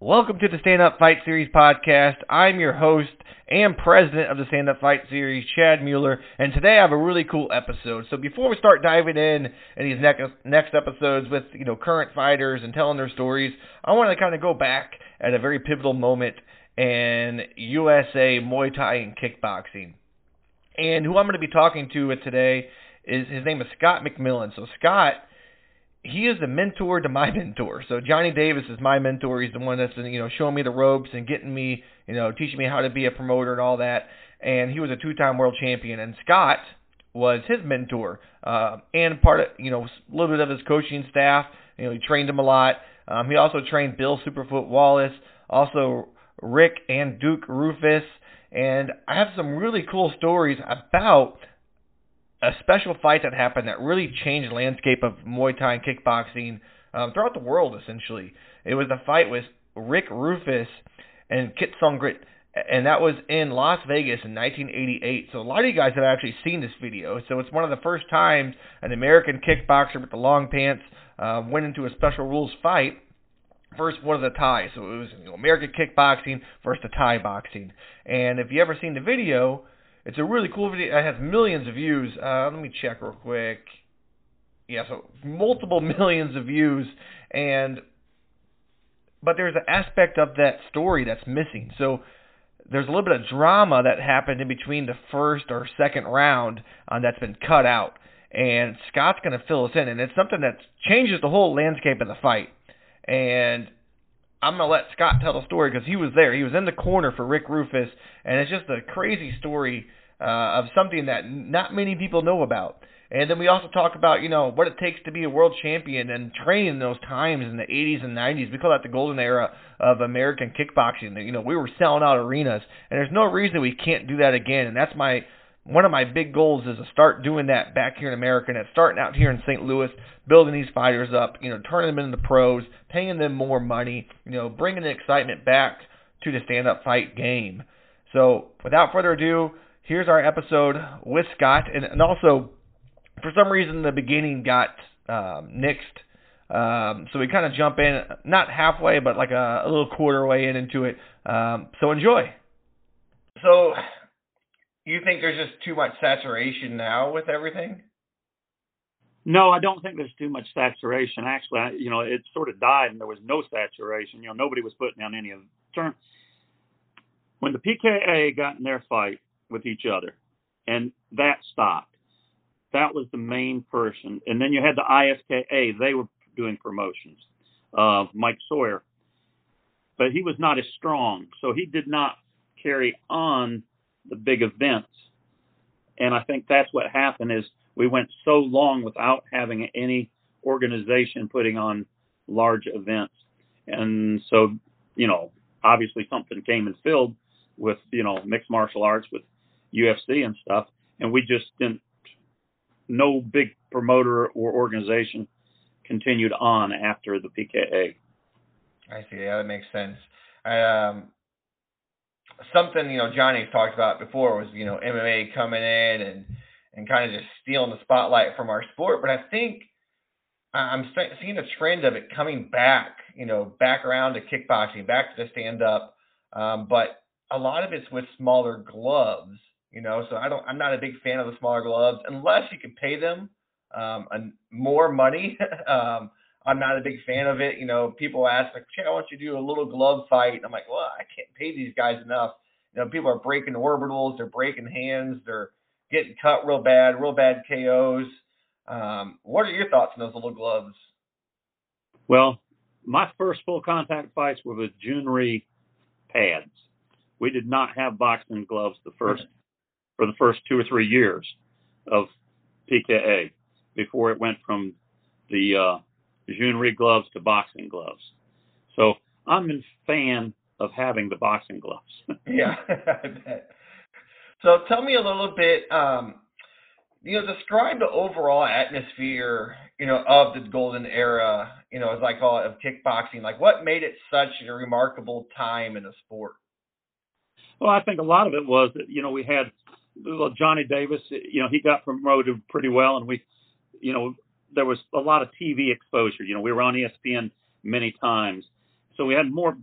Welcome to the Stand Up Fight Series podcast. I'm your host and president of the Stand Up Fight Series, Chad Mueller, and today I have a really cool episode. So before we start diving in in these next next episodes with you know current fighters and telling their stories, I want to kind of go back at a very pivotal moment in USA Muay Thai and kickboxing. And who I'm going to be talking to today is his name is Scott McMillan. So Scott he is the mentor to my mentor. So Johnny Davis is my mentor. He's the one that's you know showing me the ropes and getting me you know teaching me how to be a promoter and all that. And he was a two-time world champion. And Scott was his mentor uh, and part of you know a little bit of his coaching staff. You know he trained him a lot. Um, he also trained Bill Superfoot Wallace, also Rick and Duke Roufus. And I have some really cool stories about a special fight that happened that really changed the landscape of Muay Thai and kickboxing um, throughout the world. Essentially, it was the fight with Rick Roufus and Kit Sungrit, and that was in Las Vegas in 1988. So a lot of you guys have actually seen this video. So it's one of the first times an American kickboxer with the long pants uh, went into a special rules fight versus one of the Thai. So it was you know, American kickboxing versus the Thai boxing. And if you ever seen the video, it's a really cool video. It has millions of views. Uh, let me check real quick. Yeah, so multiple millions of views, and but there's an aspect of that story that's missing. So there's a little bit of drama that happened in between the first or second round um, that's been cut out, and Scott's going to fill us in, and it's something that changes the whole landscape of the fight. And I'm gonna let Scott tell the story because he was there. He was in the corner for Rick Roufus, and it's just a crazy story uh, of something that not many people know about. And then we also talk about, you know, what it takes to be a world champion and training those times in the 80s and 90s. We call that the golden era of American kickboxing. You know, we were selling out arenas, and there's no reason we can't do that again. And that's my one of my big goals is to start doing that back here in America, and it's starting out here in St. Louis, building these fighters up, you know, turning them into pros, paying them more money, you know, bringing the excitement back to the stand-up fight game. So, without further ado, here's our episode with Scott, and, and also for some reason the beginning got um, nixed. Um, so we kind of jump in, not halfway, but like a, a little quarter way in into it. Um, so enjoy. So, you think there's just too much saturation now with everything? No, I don't think there's too much saturation. Actually, I, you know, it sort of died and there was no saturation. You know, nobody was putting down any of the When the PKA got in their fight, with each other. And that stopped. That was the main person. And then you had the ISKA, they were doing promotions. Uh, Mike Sawyer. But he was not as strong, so he did not carry on the big events. And I think that's what happened is we went so long without having any organization putting on large events. And so, you know, obviously something came and filled with, you know, mixed martial arts with UFC and stuff, and we just didn't. No big promoter or organization continued on after the PKA. I see. Yeah, that makes sense. I, um, something you know Johnny's talked about before was you know MMA coming in and and kind of just stealing the spotlight from our sport. But I think I'm seeing a trend of it coming back, you know, back around to kickboxing, back to the stand up. Um, but a lot of it's with smaller gloves. You know, so I don't. I'm not a big fan of the smaller gloves unless you can pay them um, more money. um, I'm not a big fan of it. You know, people ask like, "Hey, I want you to do a little glove fight." And I'm like, "Well, I can't pay these guys enough." You know, people are breaking orbitals, they're breaking hands, they're getting cut real bad, real bad KOs. Um, what are your thoughts on those little gloves? Well, my first full contact fights were with Rhee pads. We did not have boxing gloves the first for the first two or three years of PKA before it went from the uh, Jhoon gloves to boxing gloves. So I'm a fan of having the boxing gloves. yeah, So tell me a little bit, um, you know, describe the overall atmosphere, you know, of the golden era, you know, as I call it, of kickboxing. Like, what made it such a remarkable time in the sport? Well, I think a lot of it was that you know we had well, Johnny Davis, you know, he got promoted pretty well, and we, you know, there was a lot of TV exposure. You know, we were on ESPN many times, so we had more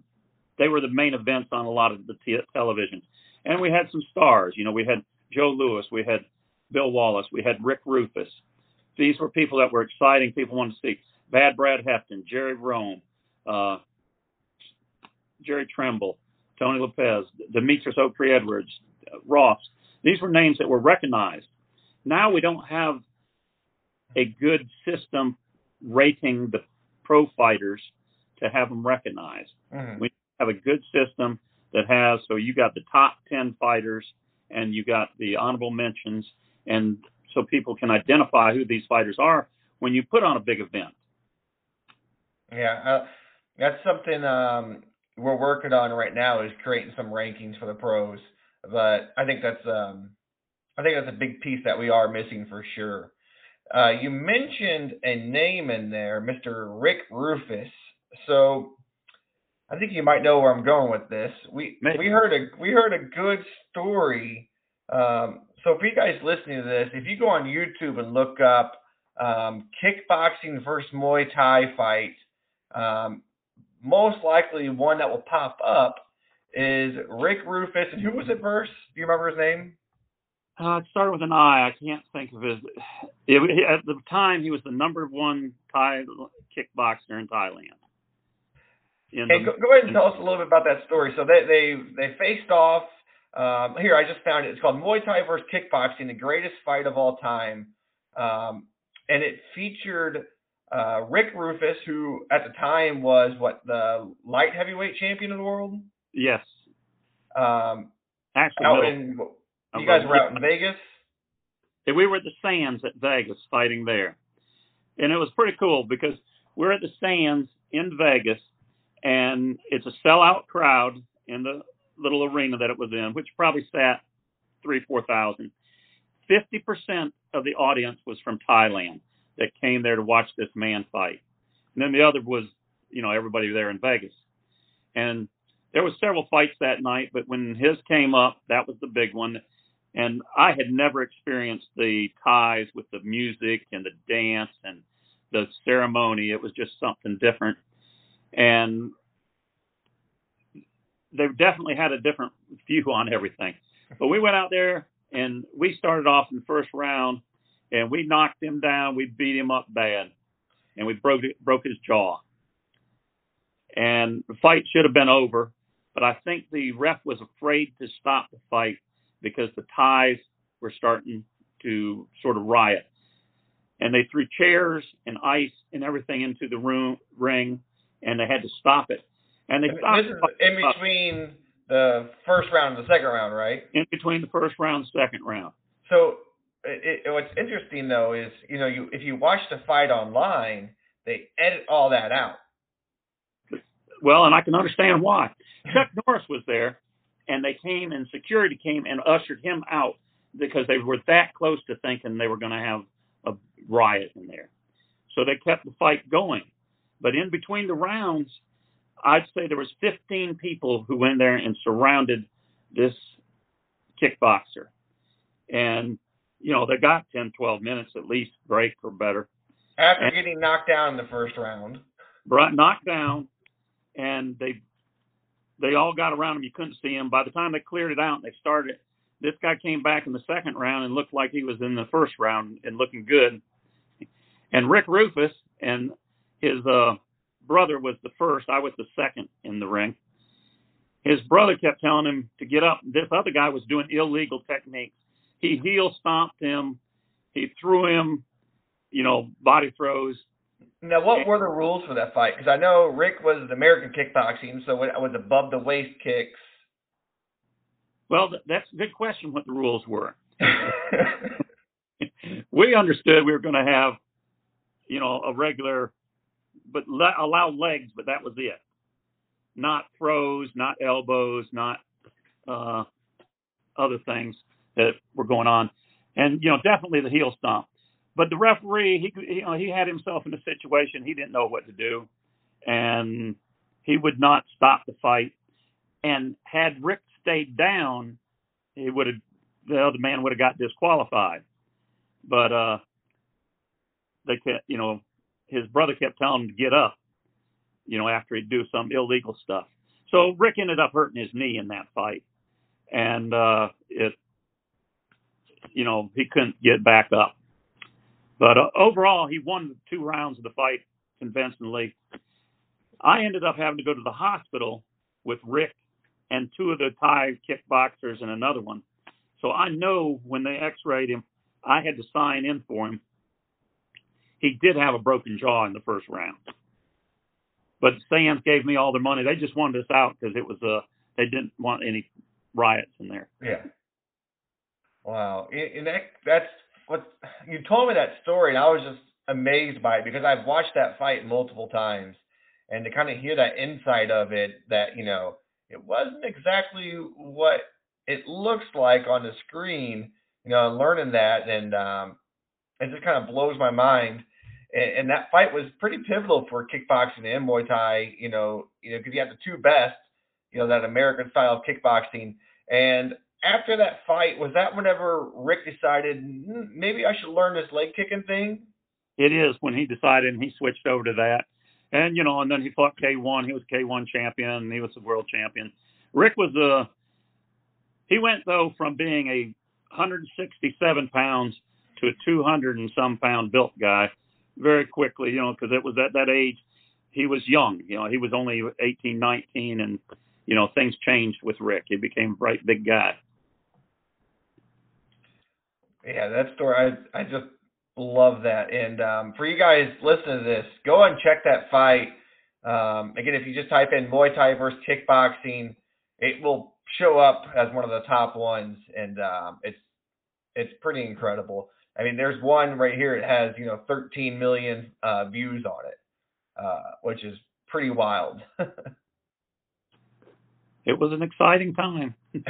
they were the main events on a lot of the t- televisions. And we had some stars. You know, we had Joe Louis, we had Bill Wallace, we had Rick Roufus. These were people that were exciting. People wanted to see. Bad Brad Hefton, Jerry Rhome, uh, Jerry Trimble, Tony Lopez, Demetrius Oaktree Edwards, uh, Ross. These were names that were recognized. Now we don't have a good system rating the pro fighters to have them recognized. Mhm. We have a good system that has so you got the top 10 fighters and you got the honorable mentions and so people can identify who these fighters are when you put on a big event. Yeah, uh, that's something um, we're working on right now is creating some rankings for the pros. But I think that's um, I think that's a big piece that we are missing for sure. Uh, you mentioned a name in there, Mr. Rick Roufus. So I think you might know where I'm going with this. We Maybe. we heard a we heard a good story. Um, so for you guys listening to this, if you go on YouTube and look up um, kickboxing versus Muay Thai fight, um, most likely one that will pop up is Rick Roufus. And who was it versus? Do you remember his name? Uh, it started with an I. I can't think of his. It, at the time, he was the number one Thai kickboxer in Thailand. In Hey, the- go, go ahead and tell us a little bit about that story. So they they they faced off. Um, here, I just found it. It's called Muay Thai versus Kickboxing: The Greatest Fight of All Time, um, and it featured uh, Rick Roufus, who at the time was what the light heavyweight champion of the world. yes, Um, actually, out middle- in you guys were out in Vegas. We were at the Sands at Vegas fighting there. And it was pretty cool because we're at the Sands in Vegas and it's a sellout crowd in the little arena that it was in, which probably sat three, four thousand. Fifty percent of the audience was from Thailand that came there to watch this man fight. And then the other was, you know, everybody there in Vegas. And there was several fights that night, but when his came up, that was the big one and I had never experienced the Thais with the music and the dance and the ceremony. It was just something different, and they definitely had a different view on everything. But we went out there and we started off in the first round, and we knocked him down. We beat him up bad, and we broke broke his jaw. And the fight should have been over, but I think the ref was afraid to stop the fight because the Thais were starting to sort of riot. And they threw chairs and ice and everything into the room ring, and they had to stop it. And they stopped This is in between the first round and the second round, right? in between the first round and second round. So it, it, what's interesting though is you know you if you watch the fight online, they edit all that out. Well, and I can understand why. Chuck Norris was there, and they came and security came and ushered him out because they were that close to thinking they were going to have a riot in there. So they kept the fight going. But in between the rounds, I'd say there was 15 people who went there and surrounded this kickboxer. And, you know, they got 10, 12 minutes at least break or better. After And- getting knocked down in the first round, brought knocked down, and they they all got around him. You couldn't see him. By the time they cleared it out, and they started. This guy came back in the second round and looked like he was in the first round and looking good. And Rick Roufus and his uh, brother was the first. I was the second in the ring. His brother kept telling him to get up. This other guy was doing illegal techniques. He heel stomped him. He threw him, you know, body throws. Now what were the rules for that fight? Because I know Rick was American kickboxing, so it was above the waist kicks. Well, that's a good question what the rules were. we understood we were going to have, you know, a regular, but le- allow legs, but that was it. Not throws, not elbows, not uh, other things that were going on, and you know, definitely the heel stomp. But the referee, he, he, you know, he had himself in a situation he didn't know what to do, and he would not stop the fight. And had Rick stayed down, he would have the other man would have got disqualified. But uh they kept you know, his brother kept telling him to get up, you know, after he'd do some illegal stuff. So Rick ended up hurting his knee in that fight, and uh, it, you know, he couldn't get back up. But uh, overall, he won the two rounds of the fight convincingly. I ended up having to go to the hospital with Rick and two of the Thai kickboxers and another one. So I know when they x-rayed him, I had to sign in for him. He did have a broken jaw in the first round. But Sands gave me all their money. They just wanted us out because it was a, uh, they didn't want any riots in there. Yeah. Wow. And that, that's what you told me that story and I was just amazed by it because I've watched that fight multiple times and to kind of hear that inside of it that, you know, it wasn't exactly what it looks like on the screen, you know, learning that and um it just kind of blows my mind. And, and that fight was pretty pivotal for kickboxing and Muay Thai, you know, you know, because you have the two best, you know, that American style of kickboxing. And after that fight, was that whenever Rick decided hmm, maybe I should learn this leg kicking thing? It is when he decided and he switched over to that. And you know, and then he fought K1. He was K1 champion. And he was the world champion. Rick was a. Uh, he went though from being a 167 pounds to a 200 and some pound built guy very quickly. You know, because it was at that age he was young. You know, he was only 18, 19, and you know things changed with Rick. He became a bright big guy. Yeah, that story I I just love that. And um, for you guys listening to this, go and check that fight. Um, again, if you just type in Muay Thai versus kickboxing, it will show up as one of the top ones, and um, it's it's pretty incredible. I mean, there's one right here. It has you know 13 million uh, views on it, uh, which is pretty wild. it was an exciting time.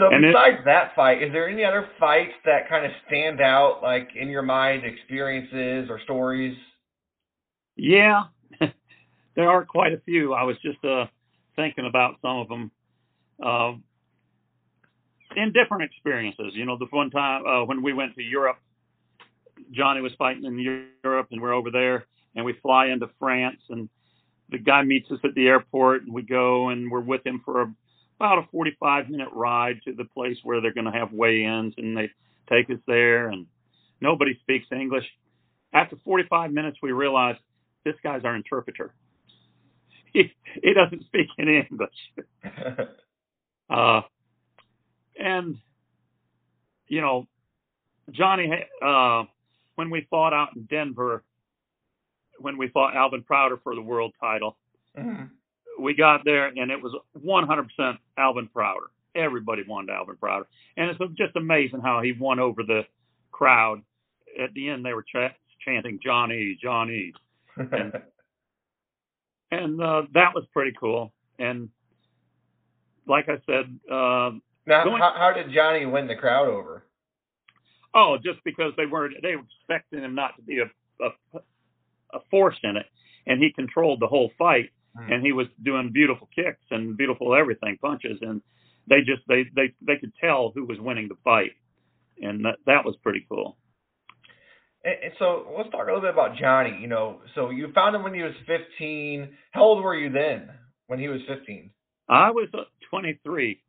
So and besides it, that fight, is there any other fights that kind of stand out, like in your mind, experiences or stories? Yeah, there are quite a few. I was just uh, thinking about some of them uh, in different experiences. You know, the one time uh, when we went to Europe, Johnny was fighting in Europe, and we're over there, and we fly into France, and the guy meets us at the airport, and we go, and we're with him for a about a 45 minute ride to the place where they're going to have weigh-ins and they take us there and nobody speaks English. After 45 minutes, we realized this guy's our interpreter. He, he doesn't speak any English. uh, and, you know, Johnny, uh, when we fought out in Denver, when we fought Alvin Prouder for the world title, mm-hmm we got there and it was 100% Alvin Prouder. Everybody wanted Alvin Prouder, and it's just amazing how he won over the crowd. At the end, they were ch- chanting Johnny, Johnny, and, and uh, that was pretty cool. And like I said, uh, now going, how, how did Johnny win the crowd over? Oh, just because they weren't they were expecting him not to be a, a a force in it, and he controlled the whole fight mm. and he was doing beautiful kicks and beautiful everything, punches, and they just they they they could tell who was winning the fight, and that that was pretty cool. And, and so let's talk a little bit about Johnny. You know, so you found him when he was 15. How old were you then when he was 15? I was uh, 23.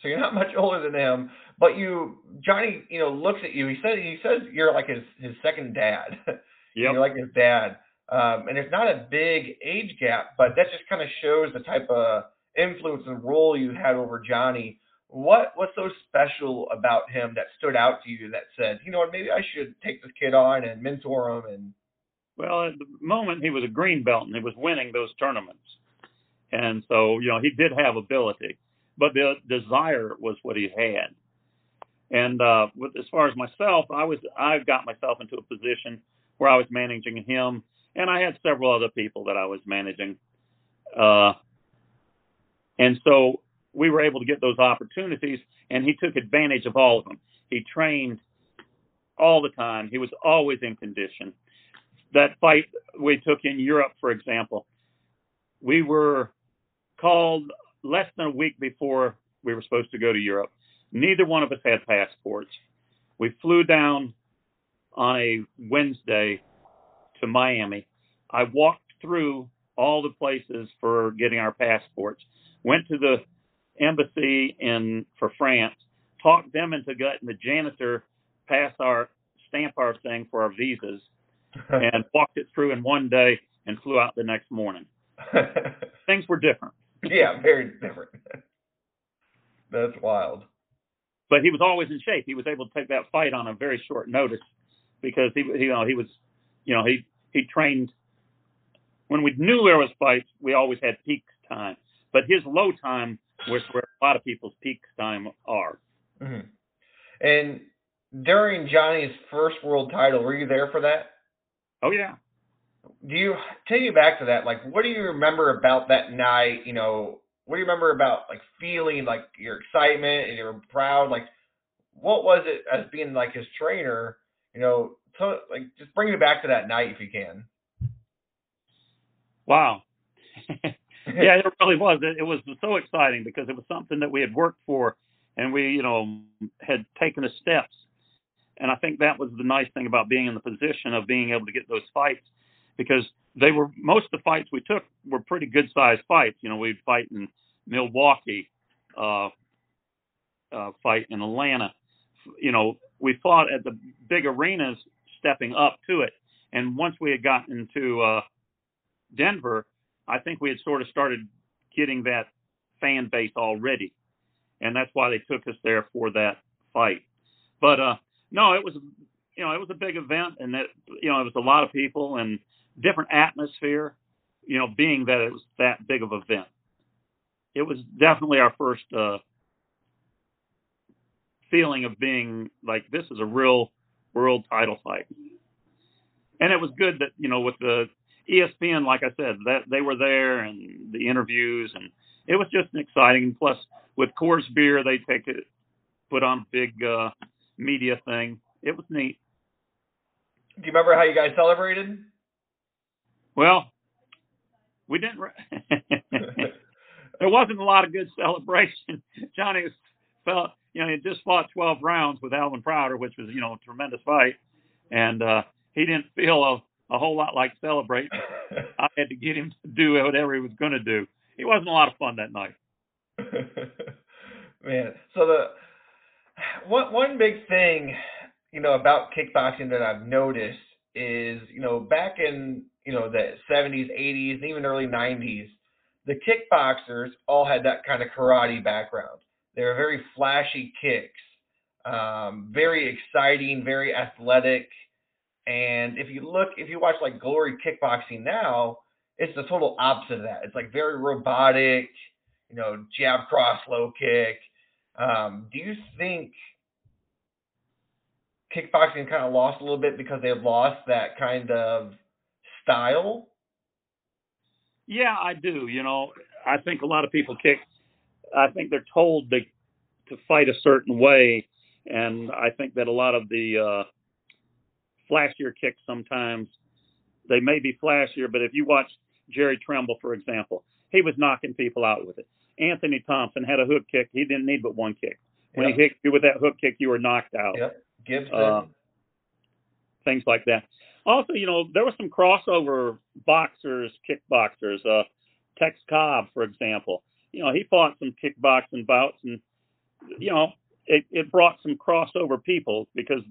So you're not much older than him, but you Johnny, you know, looks at you. He says he says you're like his his second dad. Yeah. you're like his dad. Um, and it's not a big age gap, but that just kind of shows the type of influence and role you had over Johnny. What was so special about him that stood out to you that said, you know what, maybe I should take this kid on and mentor him and well, at the moment he was a green belt and he was winning those tournaments. And so, you know, he did have ability, but the desire was what he had. And uh, with, as far as myself, I was I got myself into a position where I was managing him and I had several other people that I was managing. Uh, and so we were able to get those opportunities, and he took advantage of all of them. He trained all the time. He was always in condition. That fight we took in Europe, for example, we were called less than a week before we were supposed to go to Europe. Neither one of us had passports. We flew down on a Wednesday to Miami. I walked through all the places for getting our passports. went to the embassy in for France, talked them into getting the janitor pass our stamp our thing for our visas, and walked it through in one day and flew out the next morning. Things were different. yeah, very different. That's wild. But he was always in shape. He was able to take that fight on a very short notice because he, you know, he was, you know, he he trained. When we knew there was fights, we always had peak time. But his low time was where a lot of people's peak time are. Mm-hmm. And during Johnny's first world title, were you there for that? Oh yeah. Do you take me back to that? Like, what do you remember about that night? You know, what do you remember about like feeling like your excitement and you're proud? Like, what was it as being like his trainer? You know, like just bring me back to that night if you can. Wow. yeah, it really was. It, it was so exciting because it was something that we had worked for, and we, you know, had taken the steps. And I think that was the nice thing about being in the position of being able to get those fights, because they were most of the fights we took were pretty good sized fights. You know, we'd fight in Milwaukee, uh, uh, fight in Atlanta. You know, we fought at the big arenas, stepping up to it. And once we had gotten to uh, Denver, I think we had sort of started getting that fan base already, and that's why they took us there for that fight. But uh, no, it was you know it was a big event, and that you know it was a lot of people and different atmosphere. You know, being that it was that big of an event, it was definitely our first uh, feeling of being like this is a real world title fight. And it was good that you know with the ESPN, like I said, that they were there and the interviews, and it was just an exciting. Plus, with Coors Beer, they take it, put on a big uh, media thing. It was neat. Do you remember how you guys celebrated? Well, we didn't. there wasn't a lot of good celebration. Johnny felt, you know, he just fought 12 rounds with Alvin Prouder, which was, you know, a tremendous fight, and uh, he didn't feel a a whole lot like celebrate. I had to get him to do whatever he was going to do. It wasn't a lot of fun that night. Man, so the one one big thing, you know, about kickboxing that I've noticed is, you know, back in you know the 70s, 80s, and even early 90s, the kickboxers all had that kind of karate background. They were very flashy kicks, um, very exciting, very athletic and if you look, if you watch like Glory Kickboxing now, it's the total opposite of that. It's like very robotic, you know, jab cross low kick. Um, do you think kickboxing kind of lost a little bit because they've lost that kind of style? Yeah, I do. You know, I think a lot of people kick. I think they're told to to fight a certain way, and I think that a lot of the uh, flashier kicks sometimes. They may be flashier, but if you watch Jerry Trimble, for example, he was knocking people out with it. Anthony Thompson had a hook kick. He didn't need but one kick. When yep. he hit you with that hook kick, you were knocked out. Yep. Gibson. Uh, things like that. Also, you know, there were some crossover boxers, kickboxers. Uh, Tex Cobb, for example. You know, he fought some kickboxing bouts, and you know, it, it brought some crossover people because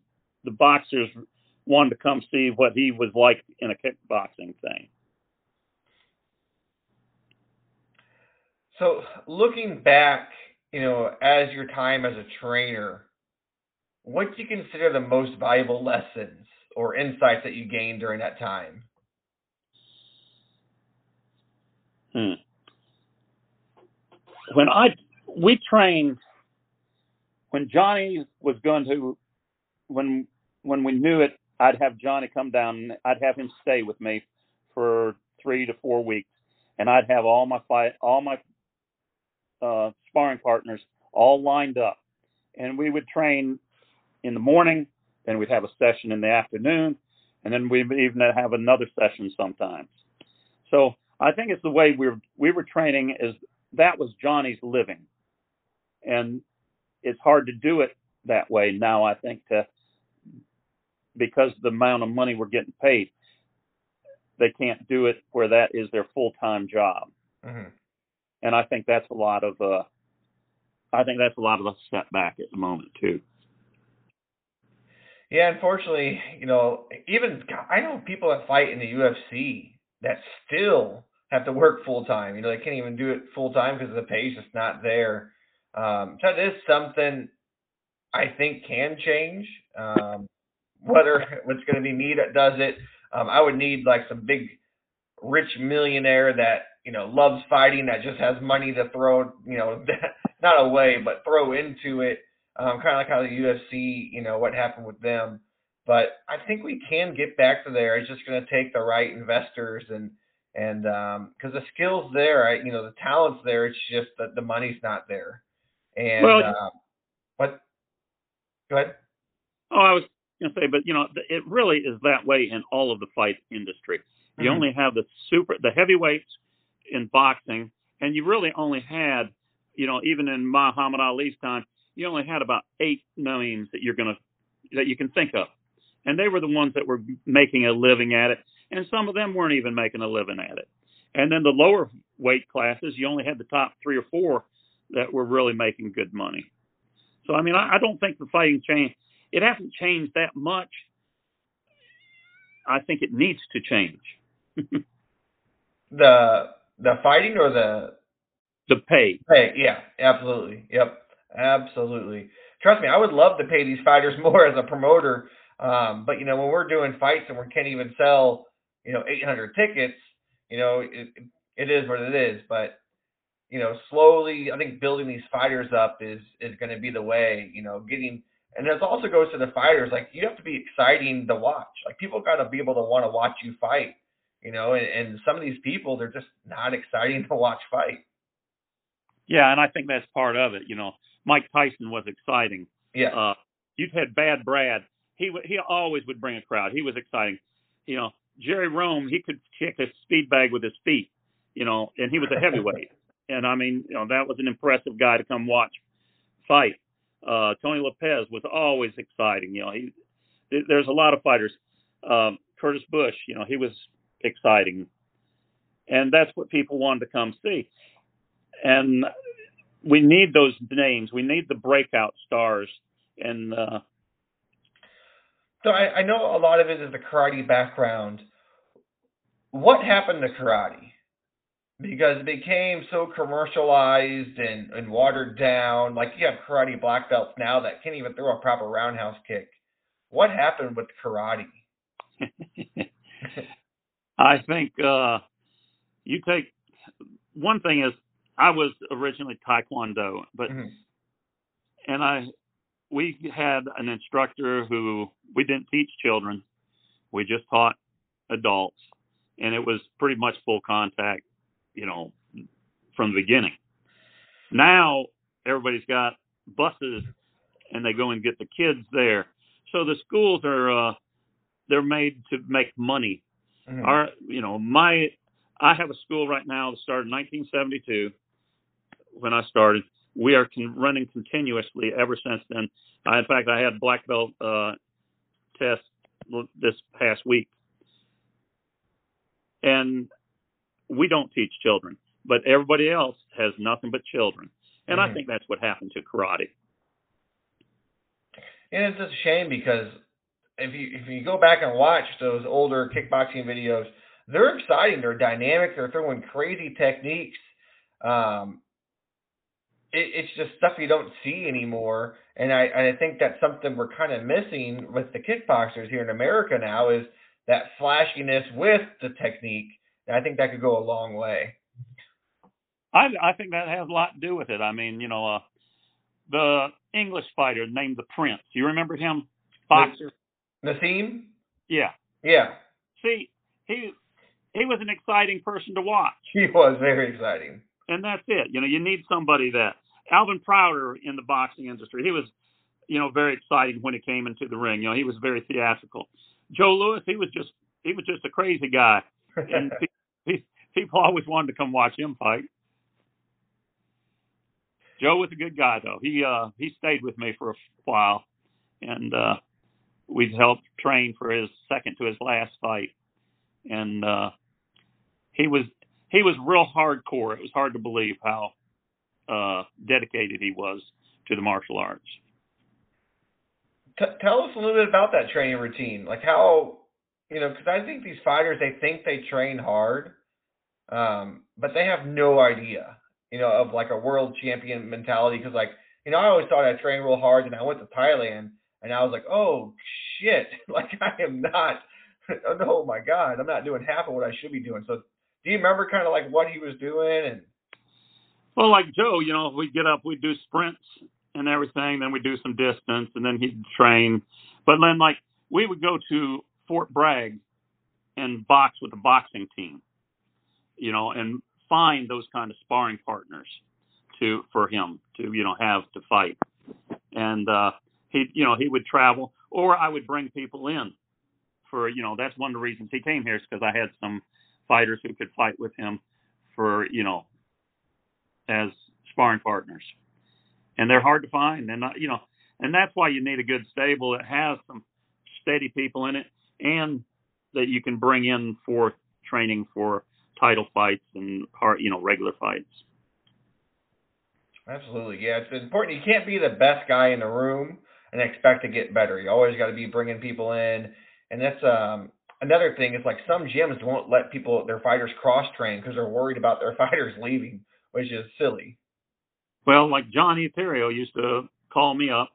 the boxers wanted to come see what he was like in a kickboxing thing. So, looking back, you know, as your time as a trainer, what do you consider the most valuable lessons or insights that you gained during that time? Hmm. When I we trained when Johnny was going to when when we knew it I'd have Johnny come down. I'd have him stay with me for three to four weeks, and I'd have all my fight, all my uh, sparring partners all lined up, and we would train in the morning. Then we'd have a session in the afternoon, and then we'd even have another session sometimes. So I think it's the way we were we were training is that was Johnny's living, and it's hard to do it that way now. I think to because the amount of money we're getting paid, they can't do it where that is their full time job. Mm-hmm. and I think that's a lot of uh, I think that's a lot of a setback at the moment too. Yeah, unfortunately, you know, even I know people that fight in the UFC that still have to work full time. You know, they can't even do it full time because the pay's just not there. Um, so that is something I think can change. Um, whether it's going to be me that does it, um, I would need like some big rich millionaire that you know loves fighting that just has money to throw you know not away but throw into it um, kind of like how the UFC you know what happened with them but I think we can get back to there it's just going to take the right investors and and because um, the skills there I, you know the talents there it's just that the money's not there. And well, uh, but go ahead. Oh I was going to say but you know it really is that way in all of the fight industry. You mm-hmm. only have the super, the heavyweights in boxing, and you really only had, you know, even in Muhammad Ali's time, you only had about eight names that you're gonna that you can think of, and they were the ones that were making a living at it, and some of them weren't even making a living at it. And then the lower weight classes, you only had the top three or four that were really making good money. So I mean, I, I don't think the fighting change. It hasn't changed that much. I think it needs to change. the the fighting or the the pay? Pay, yeah, absolutely. Yep, absolutely. Trust me, I would love to pay these fighters more as a promoter. Um, but you know, when we're doing fights and we can't even sell, you know, 800 tickets, you know, it, it is what it is. But you know, slowly, I think building these fighters up is is going to be the way. You know, getting and it also goes to the fighters. Like you have to be exciting to watch. Like people got to be able to want to watch you fight you know, and, and some of these people they're just not exciting to watch fight. Yeah, and I think that's part of it. You know, Mike Tyson was exciting. Yeah. Uh, you've had Bad Brad. He he always would bring a crowd. He was exciting. You know, Jerry Rhome, he could kick a speed bag with his feet. You know, and he was a heavyweight. and I mean, you know, that was an impressive guy to come watch fight. Uh, Tony Lopez was always exciting. You know, he there's a lot of fighters. Um, Curtis Bush, you know, he was exciting. And that's what people wanted to come see. And we need those names. We need the breakout stars. And uh, so I, I know a lot of it is the karate background. What happened to karate? Because it became so commercialized and, and watered down. Like you have karate black belts now that can't even throw a proper roundhouse kick. What happened with karate? I think uh, you take one thing is I was originally Taekwondo, but mm-hmm. and I we had an instructor who we didn't teach children, we just taught adults, and it was pretty much full contact, you know, from the beginning. Now everybody's got buses and they go and get the kids there. So the schools are uh, they're made to make money Mm-hmm. Our, you know, my, I have a school right now that started in 1972 when I started. We are con- running continuously ever since then. I, in fact, I had black belt uh, test this past week, and we don't teach children, but everybody else has nothing but children, and mm-hmm. I think that's what happened to karate. And it's just a shame because if you if you go back and watch those older kickboxing videos, they're exciting. They're dynamic. They're throwing crazy techniques. Um, it, it's just stuff you don't see anymore, and I and I think that's something we're kind of missing with the kickboxers here in America now is that flashiness with the technique. And I think that could go a long way. I I think that has a lot to do with it. I mean, you know, uh, the English fighter named the Prince. You remember him? Boxer. Naseem. Yeah. Yeah. See, he he was an exciting person to watch. He was very exciting. And that's it. You know, you need somebody that Alvin Prouder in the boxing industry. He was, you know, very exciting when he came into the ring. You know, he was very theatrical. Joe Louis, he was just he was just a crazy guy, and people always wanted to come watch him fight. Joe was a good guy though. He uh he stayed with me for a while, and uh we'd helped train for his second to his last fight, and uh, he was he was real hardcore. It was hard to believe how uh, dedicated he was to the martial arts. T- tell us a little bit about that training routine, like how you know, because I think these fighters they think they train hard, um, but they have no idea, you know, of like a world champion mentality. Because like you know, I always thought I trained real hard, and I went to Thailand, and I was like, oh shit, like I am not. oh my god, I'm not doing half of what I should be doing. So, do you remember kind of like what he was doing and? Well, like Joe, you know, if we'd get up, we'd do sprints and everything, then we'd do some distance, and then he'd train. But then, like, we would go to Fort Bragg and box with the boxing team, you know, and find those kind of sparring partners to for him to you know have to fight. And uh, he you know he would travel, or I would bring people in for you know that's one of the reasons he came here is because I had some fighters who could fight with him for you know as sparring partners, and they're hard to find, and uh, you know, and that's why you need a good stable that has some steady people in it, and that you can bring in for training for title fights and hard, you know, regular fights. Absolutely, yeah. It's important. You can't be the best guy in the room and expect to get better. You always got to be bringing people in, and that's um, another thing. Is like some gyms won't let people their fighters cross train because they're worried about their fighters leaving, which is silly. Well, like Johnny Etherio used to call me up.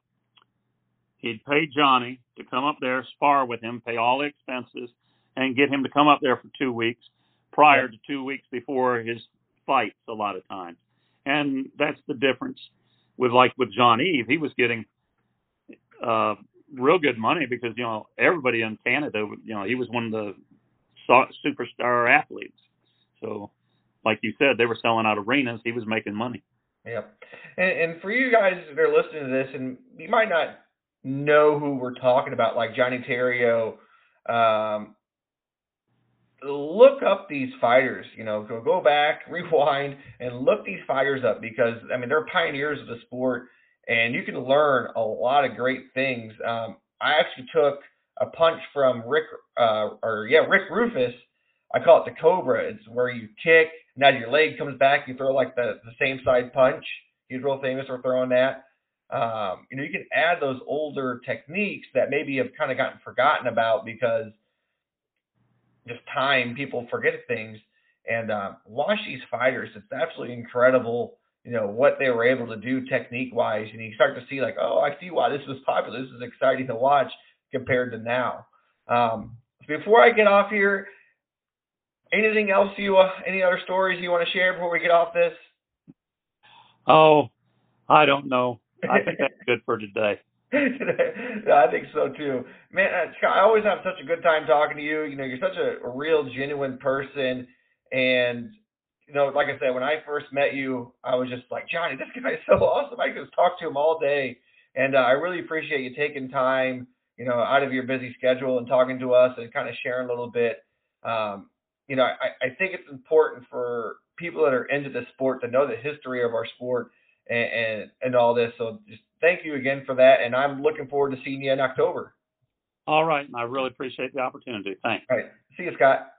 He'd pay Johnny to come up there, spar with him, pay all the expenses, and get him to come up there for two weeks prior to two weeks before his fights a lot of times. And that's the difference with like with Jean-Yves. He was getting uh real good money because you know everybody in Canada, you know, he was one of the superstar athletes. So, like you said, they were selling out arenas. He was making money. Yep. And, and for you guys that are listening to this, and you might not know who we're talking about, like Johnny Terrio, um, look up these fighters. You know, go go back, rewind, and look these fighters up because I mean they're pioneers of the sport, and you can learn a lot of great things. Um, I actually took a punch from Rick, uh, or yeah, Rick Roufus. I call it the Cobra. It's where you kick, and now your leg comes back, you throw like the the same side punch. He's real famous for throwing that. Um, you know, you can add those older techniques that maybe have kind of gotten forgotten about because just time, people forget things. And uh, watch these fighters. It's absolutely incredible, you know, what they were able to do technique wise. And you start to see, like, oh, I see why this was popular. This is exciting to watch compared to now. Um, before I get off here, anything else you, uh, any other stories you want to share before we get off this? Oh, I don't know. I think that's good for today. I think so too, man. Uh, I always have such a good time talking to you. You know, you're such a, a real, genuine person, and you know, like I said, when I first met you, I was just like, Johnny, this guy is so awesome. I could just talk to him all day, and uh, I really appreciate you taking time, you know, out of your busy schedule and talking to us and kind of sharing a little bit. Um, you know, I, I think it's important for people that are into the sport to know the history of our sport and, and, and all this. So just thank you again for that. And I'm looking forward to seeing you in October. All right. I really appreciate the opportunity. Thanks. All right. See you, Scott.